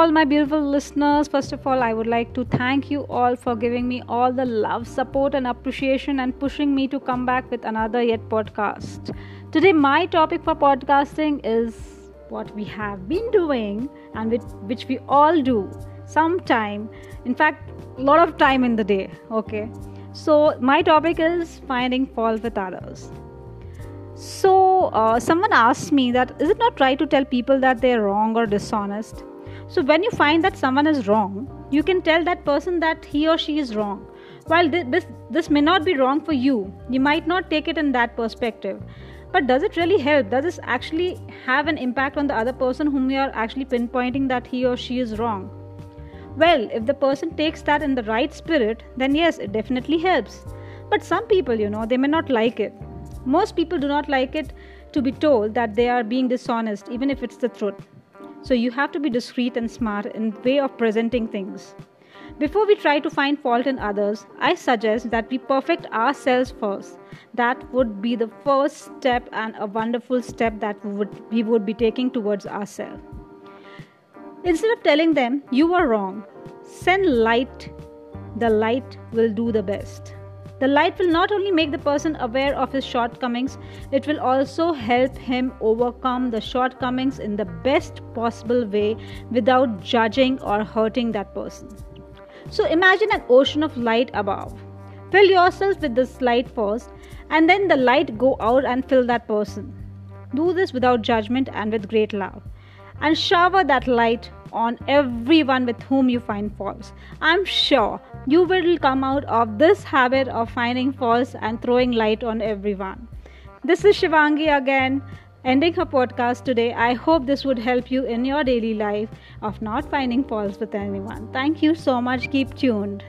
all, my beautiful listeners. First of all, I would like to thank you all for giving me all the love, support, and appreciation and pushing me to come back with another yet podcast. Today, my topic for podcasting is what we have been doing and which, which we all do sometime, in fact, a lot of time in the day. Okay, so my topic is finding fault with others. So, uh, someone asked me that is it not right to tell people that they're wrong or dishonest? So, when you find that someone is wrong, you can tell that person that he or she is wrong. While this, this may not be wrong for you, you might not take it in that perspective. But does it really help? Does this actually have an impact on the other person whom you are actually pinpointing that he or she is wrong? Well, if the person takes that in the right spirit, then yes, it definitely helps. But some people, you know, they may not like it. Most people do not like it to be told that they are being dishonest, even if it's the truth. So you have to be discreet and smart in way of presenting things. Before we try to find fault in others, I suggest that we perfect ourselves first. That would be the first step and a wonderful step that we would, we would be taking towards ourselves. Instead of telling them you are wrong, send light. The light will do the best. The light will not only make the person aware of his shortcomings, it will also help him overcome the shortcomings in the best possible way without judging or hurting that person. So imagine an ocean of light above. Fill yourself with this light first, and then the light go out and fill that person. Do this without judgment and with great love. And shower that light on everyone with whom you find faults. I'm sure you will come out of this habit of finding faults and throwing light on everyone. This is Shivangi again, ending her podcast today. I hope this would help you in your daily life of not finding faults with anyone. Thank you so much. Keep tuned.